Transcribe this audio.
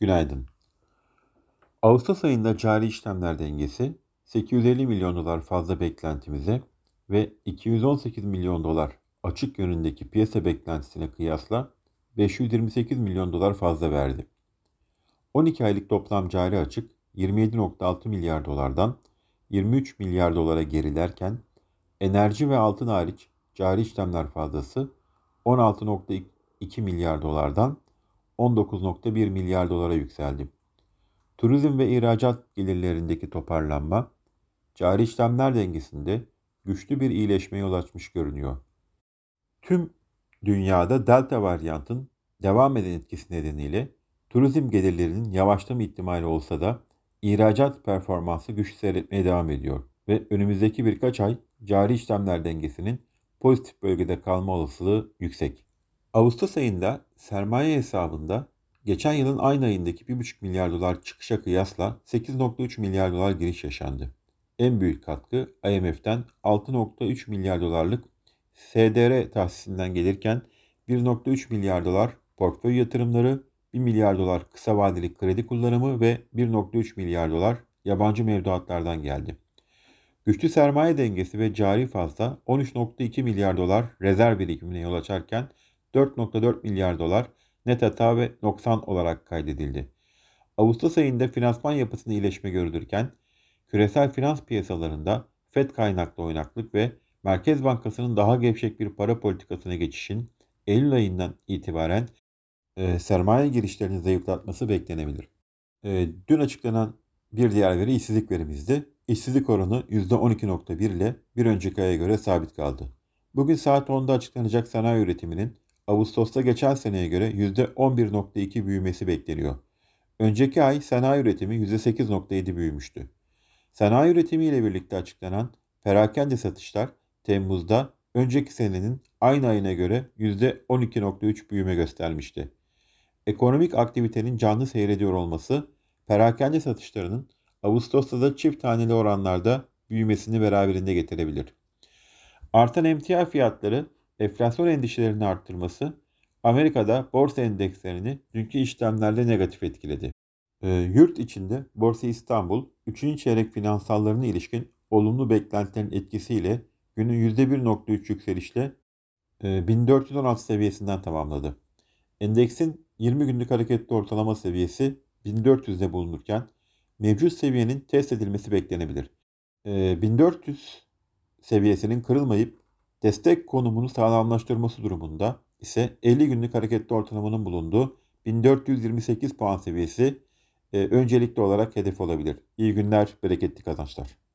Günaydın. Ağustos ayında cari işlemler dengesi 850 milyon dolar fazla beklentimize ve 218 milyon dolar açık yönündeki piyasa beklentisine kıyasla 528 milyon dolar fazla verdi. 12 aylık toplam cari açık 27.6 milyar dolardan 23 milyar dolara gerilerken enerji ve altın hariç cari işlemler fazlası 16.2 milyar dolardan 19.1 milyar dolara yükseldi. Turizm ve ihracat gelirlerindeki toparlanma, cari işlemler dengesinde güçlü bir iyileşmeye yol açmış görünüyor. Tüm dünyada delta varyantın devam eden etkisi nedeniyle turizm gelirlerinin yavaşlama ihtimali olsa da ihracat performansı güçlü seyretmeye devam ediyor ve önümüzdeki birkaç ay cari işlemler dengesinin pozitif bölgede kalma olasılığı yüksek. Ağustos ayında sermaye hesabında geçen yılın aynı ayındaki 1,5 milyar dolar çıkışa kıyasla 8,3 milyar dolar giriş yaşandı. En büyük katkı IMF'den 6,3 milyar dolarlık SDR tahsisinden gelirken 1,3 milyar dolar portföy yatırımları, 1 milyar dolar kısa vadeli kredi kullanımı ve 1,3 milyar dolar yabancı mevduatlardan geldi. Güçlü sermaye dengesi ve cari fazla 13,2 milyar dolar rezerv birikimine yol açarken 4,4 milyar dolar net hata ve noksan olarak kaydedildi. Ağustos ayında finansman yapısında iyileşme görülürken küresel finans piyasalarında FED kaynaklı oynaklık ve Merkez Bankası'nın daha gevşek bir para politikasına geçişin Eylül ayından itibaren e, sermaye girişlerini zayıflatması beklenebilir. E, dün açıklanan bir diğer veri işsizlik verimizdi. İşsizlik oranı %12.1 ile bir önceki aya göre sabit kaldı. Bugün saat 10'da açıklanacak sanayi üretiminin Ağustos'ta geçen seneye göre %11.2 büyümesi bekleniyor. Önceki ay sanayi üretimi %8.7 büyümüştü. Sanayi üretimi ile birlikte açıklanan perakende satışlar Temmuz'da önceki senenin aynı ayına göre %12.3 büyüme göstermişti. Ekonomik aktivitenin canlı seyrediyor olması perakende satışlarının Ağustos'ta da çift taneli oranlarda büyümesini beraberinde getirebilir. Artan emtia fiyatları enflasyon endişelerini arttırması Amerika'da borsa endekslerini dünkü işlemlerde negatif etkiledi. E, yurt içinde Borsa İstanbul 3. çeyrek finansallarına ilişkin olumlu beklentilerin etkisiyle günün %1.3 yükselişle e, 1416 seviyesinden tamamladı. Endeksin 20 günlük hareketli ortalama seviyesi 1400'de bulunurken mevcut seviyenin test edilmesi beklenebilir. E, 1400 seviyesinin kırılmayıp Destek konumunu sağlamlaştırması durumunda ise 50 günlük hareketli ortalamanın bulunduğu 1428 puan seviyesi e, öncelikli olarak hedef olabilir. İyi günler, bereketli kazançlar.